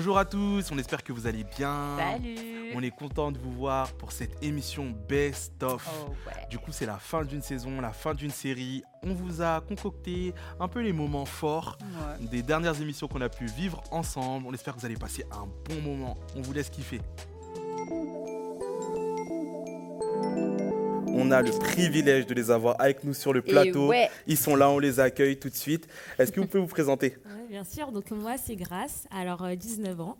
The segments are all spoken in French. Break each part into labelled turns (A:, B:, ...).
A: Bonjour à tous, on espère que vous allez bien.
B: Salut
A: On est content de vous voir pour cette émission Best of.
B: Oh ouais.
A: Du coup, c'est la fin d'une saison, la fin d'une série. On vous a concocté un peu les moments forts
B: Ouais.
A: des dernières émissions qu'on a pu vivre ensemble. On espère que vous allez passer un bon moment. On vous laisse kiffer. On a le privilège de les avoir avec nous sur le plateau.
B: ouais.
A: Ils sont là, on les accueille tout de suite. Est-ce que vous pouvez vous présenter?
C: Ouais, bien sûr, donc moi c'est Grace, alors euh, 19 ans.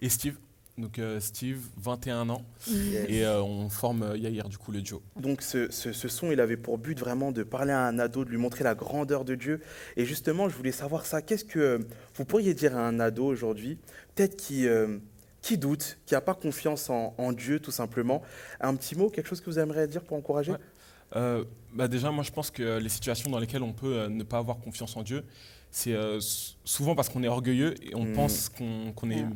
D: Et Steve, donc euh, Steve, 21 ans,
A: Yes.
D: et euh, on forme euh, Yair du coup le duo.
A: Donc ce, ce- ce son, il avait pour but vraiment de parler à un ado, de lui montrer la grandeur de Dieu. Et justement, je voulais savoir ça. Qu'est-ce que euh, vous pourriez dire à un ado aujourd'hui, peut-être qui, euh, qui doute, qui n'a pas confiance en, en Dieu tout simplement? Un petit mot, quelque chose que vous aimeriez dire pour encourager?
D: Ouais. Euh, bah déjà, moi je pense que les situations dans lesquelles on peut euh, ne pas avoir confiance en Dieu, c'est euh, souvent parce qu'on est orgueilleux et on
A: Mm.
D: pense qu'on est,
B: Ouais.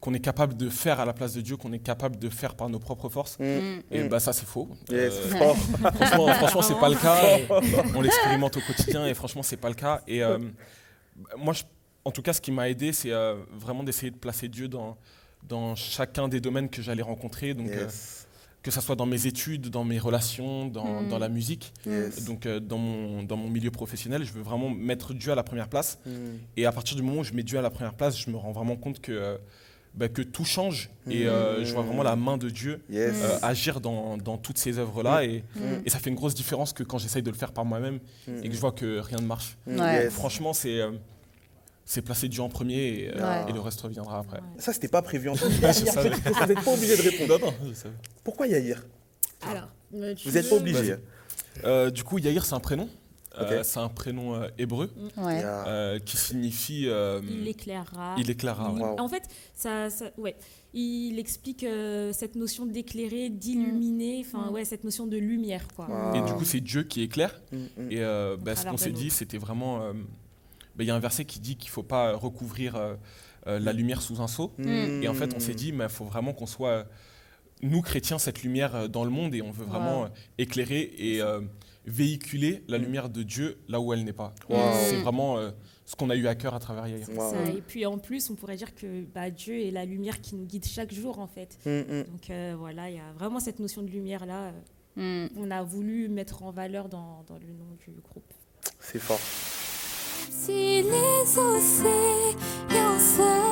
D: qu'on est capable de faire à la place de Dieu, qu'on est capable de faire par nos propres forces.
A: Mm.
D: Et
A: Mm.
D: bah ça c'est faux.
A: Yes,
D: Euh, franchement, franchement c'est pas le cas. On l'expérimente au quotidien et franchement c'est pas le cas. Et euh, moi, je- en tout cas, ce qui m'a aidé, c'est euh, vraiment d'essayer de placer Dieu dans dans chacun des domaines que j'allais rencontrer. Donc euh,
A: Yes,
D: que ça soit dans mes études, dans mes relations, dans,
B: Mm.
D: dans la musique.
A: yes.
D: Donc euh, dans, mon, dans mon milieu professionnel, je veux vraiment mettre Dieu à la première place.
A: Mm.
D: Et à partir du moment où je mets Dieu à la première place, je me rends vraiment compte que, euh, bah, que tout change. Et euh,
A: Mm.
D: je vois vraiment la main de Dieu
A: Yes.
D: euh, agir dans, dans toutes ces œuvres-là. Et, et ça fait une grosse différence que quand j'essaye de le faire par moi-même et que je vois que rien ne marche.
A: Yes.
D: Franchement, c'est euh, c'est placer Dieu en premier et, euh,
B: Ouais.
D: et le reste reviendra après.
C: Ouais.
A: Ça, c'était pas prévu en tout cas. Vous n'êtes pas obligé de répondre.
D: Non, non.
A: Pourquoi Yair
C: Alors, euh, tu
A: Vous n'êtes pas obligé.
D: Euh, du coup, Yair, c'est un prénom. Euh, c'est un prénom euh, hébreu
B: Ouais.
A: Yeah.
D: euh, qui signifie euh,
C: Il éclairera.
D: il éclairera. ouais.
A: Wow.
C: En fait, ça, ça- ouais, il explique euh, cette notion d'éclairer, d'illuminer, enfin
B: Mm.
C: ouais, cette notion de lumière quoi.
A: Wow.
D: Et du coup, c'est Dieu qui éclaire.
A: Mm, mm.
D: Et euh, bah, ce qu'on s'est dit, c'était vraiment. Bah, Il y a un verset qui dit qu'il ne faut pas recouvrir euh, euh, la lumière sous un seau.
A: Mm.
D: Et en fait, on s'est dit, il faut vraiment qu'on soit, nous chrétiens, cette lumière euh, dans le monde et on veut vraiment
B: Wow.
D: éclairer et euh, véhiculer la
A: Mm.
D: lumière de Dieu là où elle n'est pas.
A: Wow.
D: C'est vraiment euh, ce qu'on a eu à cœur à travers Yair.
A: Wow.
C: Ça, et puis en plus, on pourrait dire que bah, Dieu est la lumière qui nous guide chaque jour en fait.
A: Mm.
C: Donc euh, voilà, il y a vraiment cette notion de lumière là.
B: Mm.
C: On a voulu mettre en valeur dans, dans le nom du groupe.
A: C'est fort.
E: Si les océans se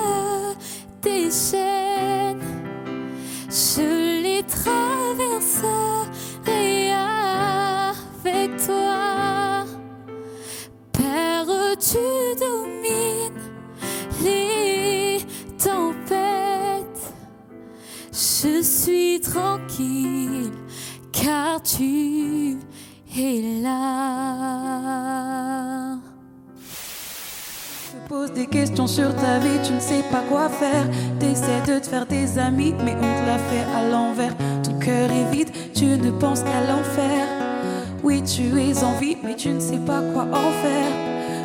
E: tu
F: ne sais pas quoi faire. T'essaies de te faire des amis, mais on te l'a fait à l'envers. Ton cœur est vide, tu ne penses qu'à l'enfer. Oui, tu es en vie, mais tu ne sais pas quoi en faire.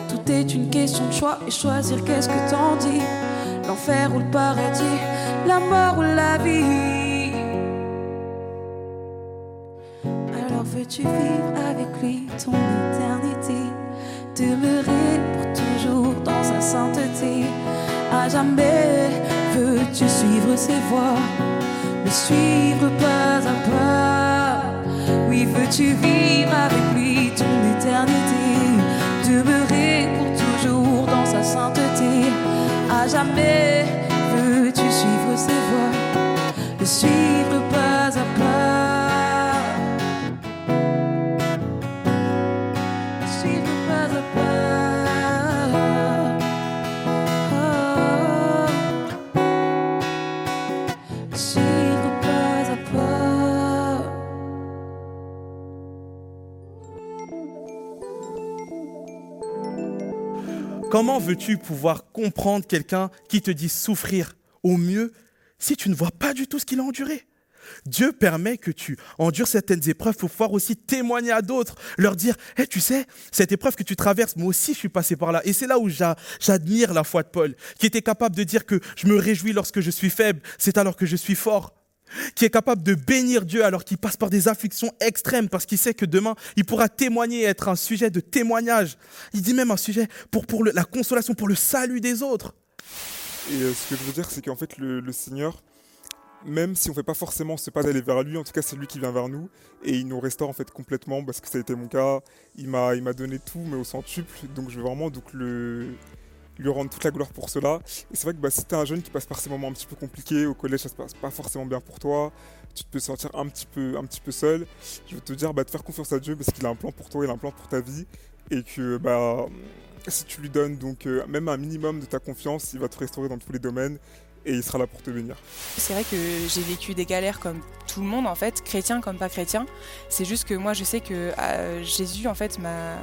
F: Tout est une question de choix et choisir qu'est-ce que t'en dis? L'enfer ou le paradis, la mort ou la vie. Alors veux-tu vivre avec lui ton éternité? Demeurer pour dans sa sainteté. À jamais veux-tu suivre ses voies, le suivre pas à pas. Oui, veux-tu vivre avec lui ton éternité, demeurer pour toujours dans sa sainteté. À jamais veux-tu suivre ses voies, le suivre
A: Comment veux-tu pouvoir comprendre quelqu'un qui te dit souffrir au mieux si tu ne vois pas du tout ce qu'il a enduré? Dieu permet que tu endures certaines épreuves pour pouvoir aussi témoigner à d'autres, leur dire Eh, Tu sais, cette épreuve que tu traverses, moi aussi je suis passé par là. Et c'est là où j'a- j'admire la foi de Paul, qui était capable de dire que je me réjouis lorsque je suis faible, c'est alors que je suis fort. Qui est capable de bénir Dieu alors qu'il passe par des afflictions extrêmes parce qu'il sait que demain il pourra témoigner et être un sujet de témoignage. Il dit même un sujet pour, pour la consolation, pour le salut des autres.
B: Et euh, ce que je veux dire, c'est qu'en fait, le, Seigneur, même si on fait pas forcément ce pas d'aller vers lui, en tout cas c'est lui qui vient vers nous et il nous restaure en fait complètement parce que ça a été mon cas. Il m'a il m'a donné tout mais au centuple, donc je veux vraiment donc le lui rendre toute la gloire pour cela. Et c'est vrai que bah, si t'es un jeune qui passe par ces moments un petit peu compliqués, au collège ça se passe pas forcément bien pour toi, tu te peux sentir un petit peu un petit peu seul. Je veux te dire bah, de faire confiance à Dieu parce qu'il a un plan pour toi, il a un plan pour ta vie et que bah si tu lui donnes donc euh, même un minimum de ta confiance, il va te restaurer dans tous les domaines et il sera là pour te bénir.
G: C'est vrai que j'ai vécu des galères comme tout le monde en fait, chrétien comme pas chrétien. C'est juste que moi je sais que euh, Jésus en fait m'a,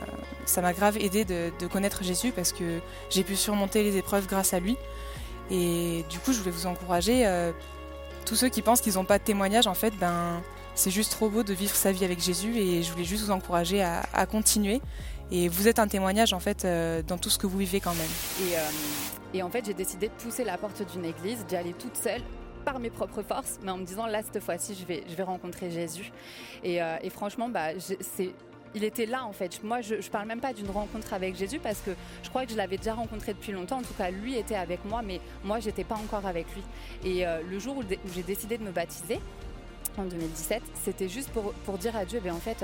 G: ça m'a grave aidé de, connaître Jésus parce que j'ai pu surmonter les épreuves grâce à lui. Et du coup je voulais vous encourager, euh, tous ceux qui pensent qu'ils n'ont pas de témoignage en fait, ben c'est juste trop beau de vivre sa vie avec Jésus et je voulais juste vous encourager à continuer. Et vous êtes un témoignage en fait euh, dans tout ce que vous vivez quand même.
H: Et, euh, et en fait, j'ai décidé de pousser la porte d'une église, d'y aller toute seule par mes propres forces, mais en me disant là cette fois-ci, je vais, je vais rencontrer Jésus. Et, euh, franchement, bah, c'est il était là en fait. Moi, je, je parle même pas d'une rencontre avec Jésus parce que je crois que je l'avais déjà rencontré depuis longtemps. En tout cas, lui était avec moi, mais moi, j'étais pas encore avec lui. Et le jour où, j'ai décidé de me baptiser en 2017, c'était juste pour, dire à Dieu, ben en fait,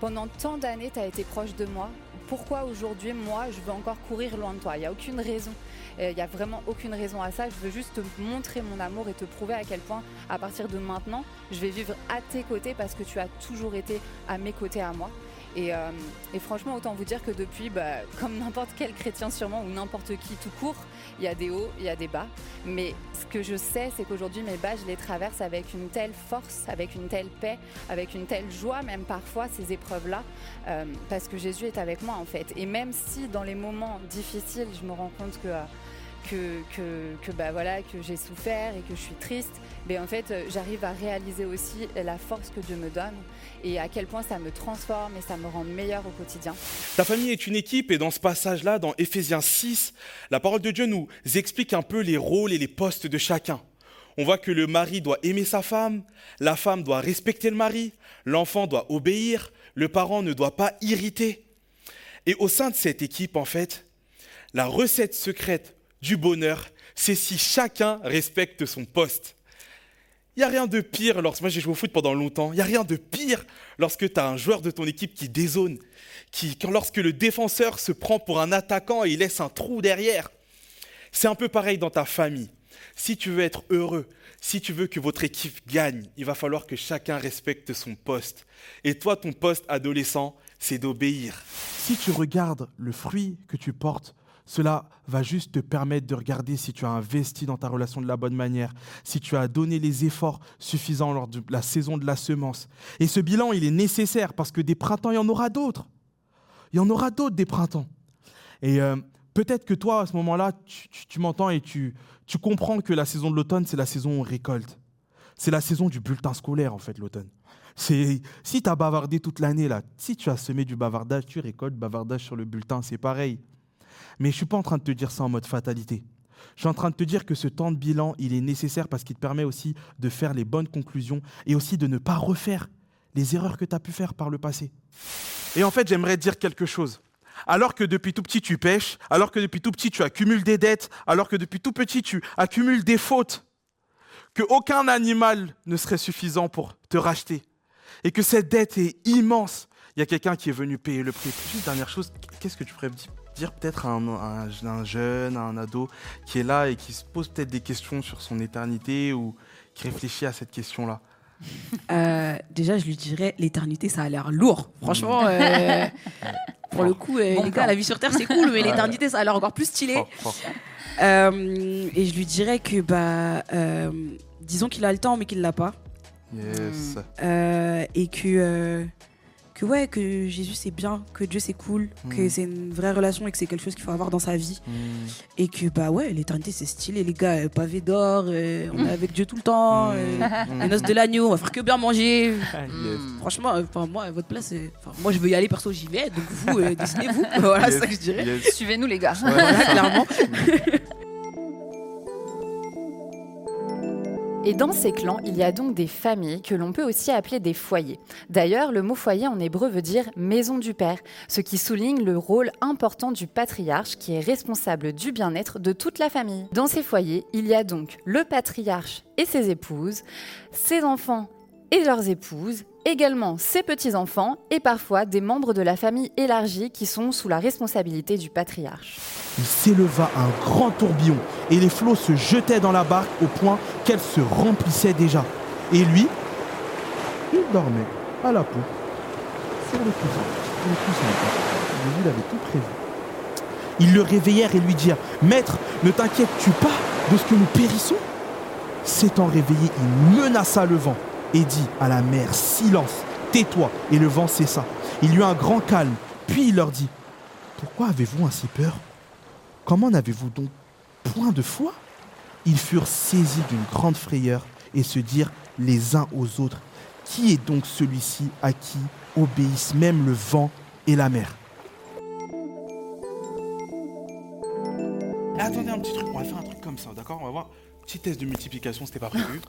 H: pendant tant d'années, tu as été proche de moi. Pourquoi aujourd'hui, moi, je veux encore courir loin de toi? Il n'y a aucune raison. Euh, Il n'y a vraiment aucune raison à ça. Je veux juste te montrer mon amour et te prouver à quel point, à partir de maintenant, je vais vivre à tes côtés parce que tu as toujours été à mes côtés à moi. Et, euh, franchement, autant vous dire que depuis, bah, comme n'importe quel chrétien sûrement, ou n'importe qui tout court, il y a des hauts, il y a des bas. Mais ce que je sais, c'est qu'aujourd'hui, mes bas, je les traverse avec une telle force, avec une telle paix, avec une telle joie, même parfois, ces épreuves-là, euh, parce que Jésus est avec moi, en fait. Et même si dans les moments difficiles, je me rends compte que... euh, que, que, bah voilà, que j'ai souffert et que je suis triste, mais en fait, euh, j'arrive à réaliser aussi la force que Dieu me donne et à quel point ça me transforme et ça me rend meilleur au quotidien.
A: Ta famille est une équipe et dans ce passage-là, dans Éphésiens 6, la parole de Dieu nous explique un peu les rôles et les postes de chacun. On voit que le mari doit aimer sa femme, la femme doit respecter le mari, l'enfant doit obéir, le parent ne doit pas irriter. Et au sein de cette équipe, en fait, la recette secrète du bonheur, c'est si chacun respecte son poste. Il n'y a rien de pire lorsque, moi j'ai joué au foot pendant longtemps, il n'y a rien de pire lorsque tu as un joueur de ton équipe qui dézone, qui, quand lorsque le défenseur se prend pour un attaquant et il laisse un trou derrière. C'est un peu pareil dans ta famille. Si tu veux être heureux, si tu veux que votre équipe gagne, il va falloir que chacun respecte son poste. Et toi, ton poste adolescent, c'est d'obéir. Si tu regardes le fruit que tu portes, cela va juste te permettre de regarder si tu as investi dans ta relation de la bonne manière, si tu as donné les efforts suffisants lors de la saison de la semence. Et ce bilan, il est nécessaire parce que des printemps, il y en aura d'autres. Il y en aura d'autres des printemps. Et euh, peut-être que toi, à ce moment-là, tu, m'entends et tu, comprends que la saison de l'automne, c'est la saison où on récolte. C'est la saison du bulletin scolaire, en fait, l'automne. Si tu as bavardé toute l'année là, si tu as semé du bavardage, tu récoltes bavardage sur le bulletin, c'est pareil. Mais je suis pas en train de te dire ça en mode fatalité. Je suis en train de te dire que ce temps de bilan, il est nécessaire parce qu'il te permet aussi de faire les bonnes conclusions et aussi de ne pas refaire les erreurs que tu as pu faire par le passé. Et en fait, j'aimerais dire quelque chose. Alors que depuis tout petit tu pêches, alors que depuis tout petit tu accumules des dettes, alors que depuis tout petit tu accumules des fautes, que aucun animal ne serait suffisant pour te racheter, et que cette dette est immense, il y a quelqu'un qui est venu payer le prix. Juste dernière chose, qu'est-ce que tu pourrais me di- dire peut-être à un, un- un jeune, à un ado qui est là et qui se pose peut-être des questions sur son éternité ou qui réfléchit à cette question-là
I: Euh, déjà, je lui dirais, l'éternité, ça a l'air lourd. Franchement, euh, pour le coup, euh,
H: Bon
I: les
H: plan.
I: gars, la vie sur Terre, c'est cool, mais l'éternité, ça a l'air encore plus stylé.
A: Fort, fort.
I: Euh, et je lui dirais que, bah, euh, disons qu'il a le temps, mais qu'il l'a pas.
A: Yes.
I: Euh, et que, euh, que, ouais, que Jésus, c'est bien, que Dieu, c'est cool, que
A: Mm.
I: c'est une vraie relation et que c'est quelque chose qu'il faut avoir dans sa vie.
A: Hmm.
I: Et que, bah, ouais, l'éternité, c'est stylé, les gars, euh, pavé d'or, euh, on est avec Dieu tout le temps, euh, les noces de l'agneau, on va faire que bien manger. Franchement, euh, enfin, moi, à votre place, euh, moi, je veux y aller perso, j'y vais. Donc vous, euh, décidez-vous. voilà, c'est ça que je dirais.
A: Yes.
H: Suivez-nous les gars.
I: Voilà, clairement.
H: Et dans ces clans, il y a donc des familles que l'on peut aussi appeler des foyers. D'ailleurs, le mot foyer en hébreu veut dire maison du père, ce qui souligne le rôle important du patriarche qui est responsable du bien-être de toute la famille. Dans ces foyers, il y a donc le patriarche et ses épouses, ses enfants et leurs épouses, également ses petits-enfants et parfois des membres de la famille élargie qui sont sous la responsabilité du patriarche.
A: Il s'éleva un grand tourbillon et les flots se jetaient dans la barque au point qu'elle se remplissait déjà. Et lui, il dormait à la poupe sur le coussin. Il avait tout prévu. Ils le réveillèrent et lui dirent Maître, ne t'inquiètes-tu pas de ce que nous périssons? S'étant réveillé, il menaça le vent et dit à la mer Silence, tais-toi. Et le vent cessa. Il y eut un grand calme. Puis il leur dit Pourquoi avez-vous ainsi peur? Comment n'avez-vous donc point de foi? Ils furent saisis d'une grande frayeur et se dirent les uns aux autres Qui est donc celui-ci à qui obéissent même le vent et la mer? Attendez un petit truc, on va faire un truc comme ça, d'accord? On va voir. Petit test de multiplication, c'était pas prévu.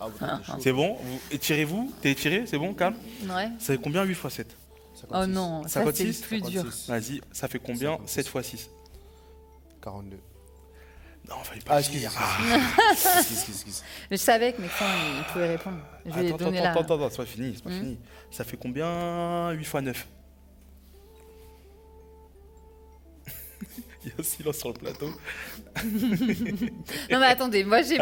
A: C'est bon vous, Étirez-vous T'es étiré C'est bon Calme
H: Ouais.
A: Ça fait combien 8 x 7
H: Oh non, ça c'est le
A: 56?
H: plus dur.
A: Vas-y, ça fait combien 7 x 6
J: 42.
A: Non, fallait pas
J: Ah,
A: dire.
J: excuse,
A: Ah.
J: excuse,
H: je savais que Maxime il pouvait répondre. Je
A: Attends,
H: donné
A: attends,
H: la.
A: attends, attends, c'est pas fini, c'est pas
H: Hmm.
A: fini. Ça fait combien 8 x 9 Il y a un silence sur le plateau.
H: Non mais attendez, moi j'ai.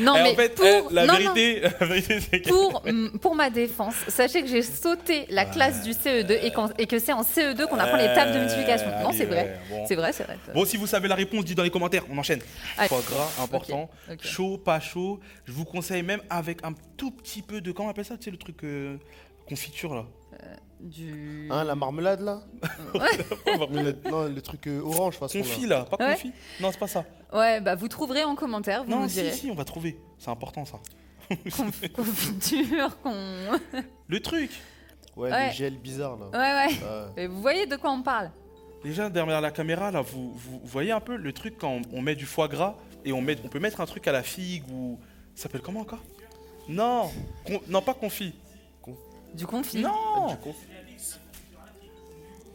H: Non
A: Eh,
H: mais
A: en fait,
H: pour.
A: eh, la,
H: non, non.
A: vérité, la vérité, c'est que.
H: Pour, pour ma défense, sachez que j'ai sauté la classe du CE2 et, que c'est en CE2 qu'on apprend les tables de multiplication. Non, c'est vrai.
A: ouais, bon.
H: C'est vrai, c'est vrai.
A: Bon, si vous savez la réponse, dites dans les commentaires, on enchaîne.
H: Allez.
A: Foie gras, important. Chaud, pas chaud. Je vous conseille même avec un tout petit peu de. Comment on appelle ça Tu sais, le truc euh, confiture là
H: Du.
J: Hein, la marmelade là
A: Ouais.
J: Marmelade- Non, le truc euh, orange, façon.
A: Confit là, pas
H: Ouais.
A: confit Non, c'est pas ça.
H: Ouais, bah vous trouverez en commentaire, vous
A: Non,
H: nous
A: si,
H: direz.
A: si, on va trouver. C'est important ça.
H: Conf- Confiture, qu'on.
A: Le truc
J: Ouais,
H: Ouais.
J: les gels bizarres là.
H: Ouais, ouais.
J: Ouais.
H: Et vous voyez de quoi on parle
A: Déjà derrière la caméra là, vous, vous voyez un peu le truc quand on, on met du foie gras et on, met, on peut mettre un truc à la figue ou. Ça s'appelle comment encore? Non Con- Non, pas confit.
H: Du confit
A: Non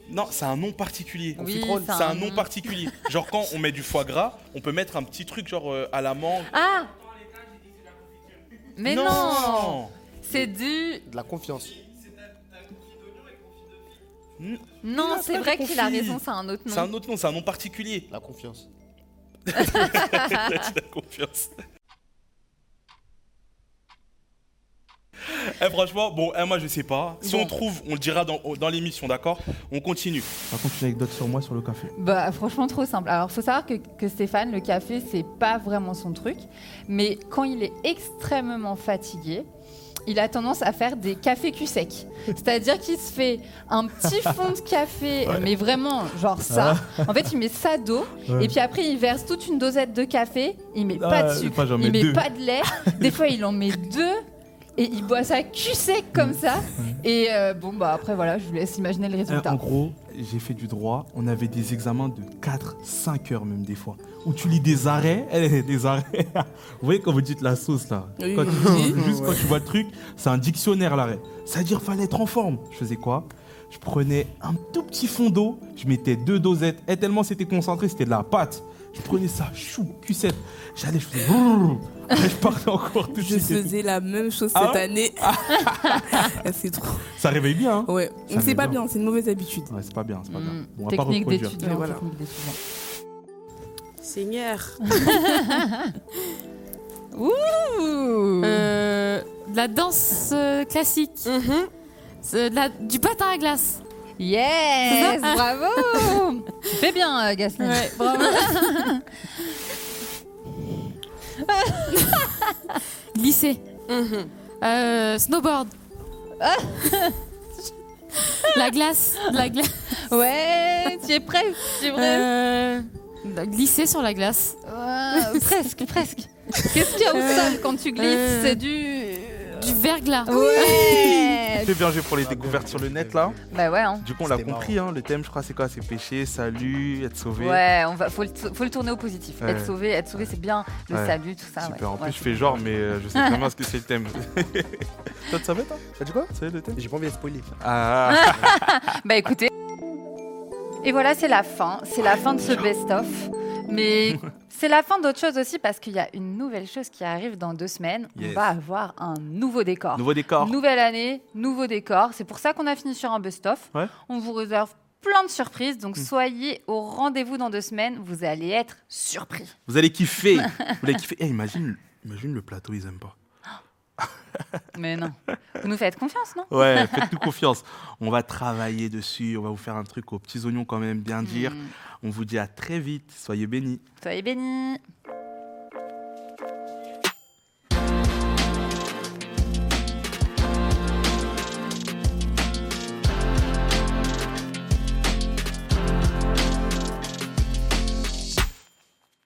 A: Non, c'est un nom particulier.
H: Oui, c'est
A: c'est
H: un
A: un nom
H: nom.
A: particulier. genre quand on met du foie gras, on peut mettre un petit truc genre euh, à la mangue.
H: Ah Mais non,
A: Non.
H: C'est du.
J: De la confiance.
H: Non,
A: Non,
H: c'est vrai qu'il a raison, c'est un autre
A: C'est un
H: nom.
A: autre nom, c'est un nom particulier.
J: La confiance.
A: la confiance. Eh, franchement, bon, eh, moi je sais pas. Si
H: Bon.
A: on trouve, on le dira dans, dans l'émission, d'accord? On continue. Par contre, une anecdote sur moi sur le café.
H: Bah franchement trop simple. Alors faut savoir que, que Stéphane, le café, c'est pas vraiment son truc, mais quand il est extrêmement fatigué, il a tendance à faire des cafés cul sec. C'est-à-dire qu'il se fait un petit fond de café,
A: Ouais.
H: mais vraiment genre ça. En fait, il met ça d'eau
A: Ouais.
H: et puis après il verse toute une dosette de café. Il met
A: Ah,
H: pas de sucre,
A: moi, j'en
H: il
A: mets
H: met
A: deux.
H: pas de lait. Des fois il en met deux. Et il boit ça cul sec comme ça. Et euh, bon, bah après, voilà, je vous laisse imaginer le
A: Eh,
H: résultat.
A: en gros, j'ai fait du droit. On avait des examens de 4, 5 heures même des fois. Où tu lis des arrêts. eh, des arrêts. vous voyez quand vous dites la sauce là
I: Oui.
A: quand tu, Juste quand tu vois le truc, c'est un dictionnaire l'arrêt. C'est-à-dire fallait être en forme. Je faisais quoi? Je prenais un tout petit fond d'eau. Je mettais deux dosettes. Et tellement c'était concentré, c'était de la pâte. Je prenais ça, chou, cuissette. J'allais, je faisais. Après, je partais encore tout de
I: Je
A: suite
I: faisais la même chose
A: Ah
I: cette
A: ouais
I: année. c'est trop.
A: Ça réveille bien. Hein
I: Ouais,
A: Ça
I: c'est pas bien, c'est une mauvaise habitude.
A: Ouais, c'est pas bien, c'est pas bien.
H: Mm,
A: Bon, on va pas
H: technique
A: reproduire.
H: d'étudiant,
I: Mais voilà.
H: technique d'étudiant.
I: Seigneur.
E: Ouh Euh, de la danse euh, classique. C'est de la- du patin à glace.
H: Yes, bravo. tu fais bien, euh, Gaston.
E: Ouais, bravo. Glisser. Euh, snowboard. la glace. La glace.
H: Ouais, tu es prêt, tu es prêt.
E: Euh, glisser sur la glace.
H: Ouais, presque, presque. Qu'est-ce qu'il y a au
E: Euh,
H: sol quand tu glisses?
E: Euh,
H: C'est du.
E: Du verglas.
H: Ouais.
A: C'est bien joué pour les découvertes sur le net là.
H: bah ouais. Hein.
A: Du coup, on l'a compris, hein, le thème, je crois, c'est quoi? C'est péché, salut, être sauvé.
H: Ouais, on va, faut, le, faut le tourner au positif.
A: Ouais.
H: Être sauvé, être sauvé, c'est bien. Le
A: Ouais.
H: salut, tout ça.
A: Super,
H: ouais.
A: en plus,
H: Ouais,
A: je fais genre, mais euh, je sais bien ce que c'est le thème. toi, tu savais, toi?
J: T'as dit quoi?
A: Tu savais le thème?
J: J'ai pas envie de spoiler.
A: Ah,
H: Bah écoutez. Et voilà, c'est la fin. C'est la fin de ce best-of. Mais c'est la fin d'autre chose aussi parce qu'il y a une nouvelle chose qui arrive dans deux semaines.
A: Yes.
H: On va avoir un nouveau décor.
A: nouveau décor.
H: Nouvelle année, nouveau décor. C'est pour ça qu'on a fini sur un best-of.
A: Ouais.
H: On vous réserve plein de surprises. Donc soyez au rendez-vous dans deux semaines. Vous allez être surpris.
A: Vous allez kiffer. Vous allez kiffer. Eh, imagine, imagine le plateau, ils aiment pas.
H: Mais non. Vous nous faites confiance, non?
A: Ouais, faites-nous confiance. On va travailler dessus. On va vous faire un truc aux petits oignons quand même, bien dire.
H: Hmm.
A: On vous dit à très vite. Soyez bénis.
H: Soyez bénis.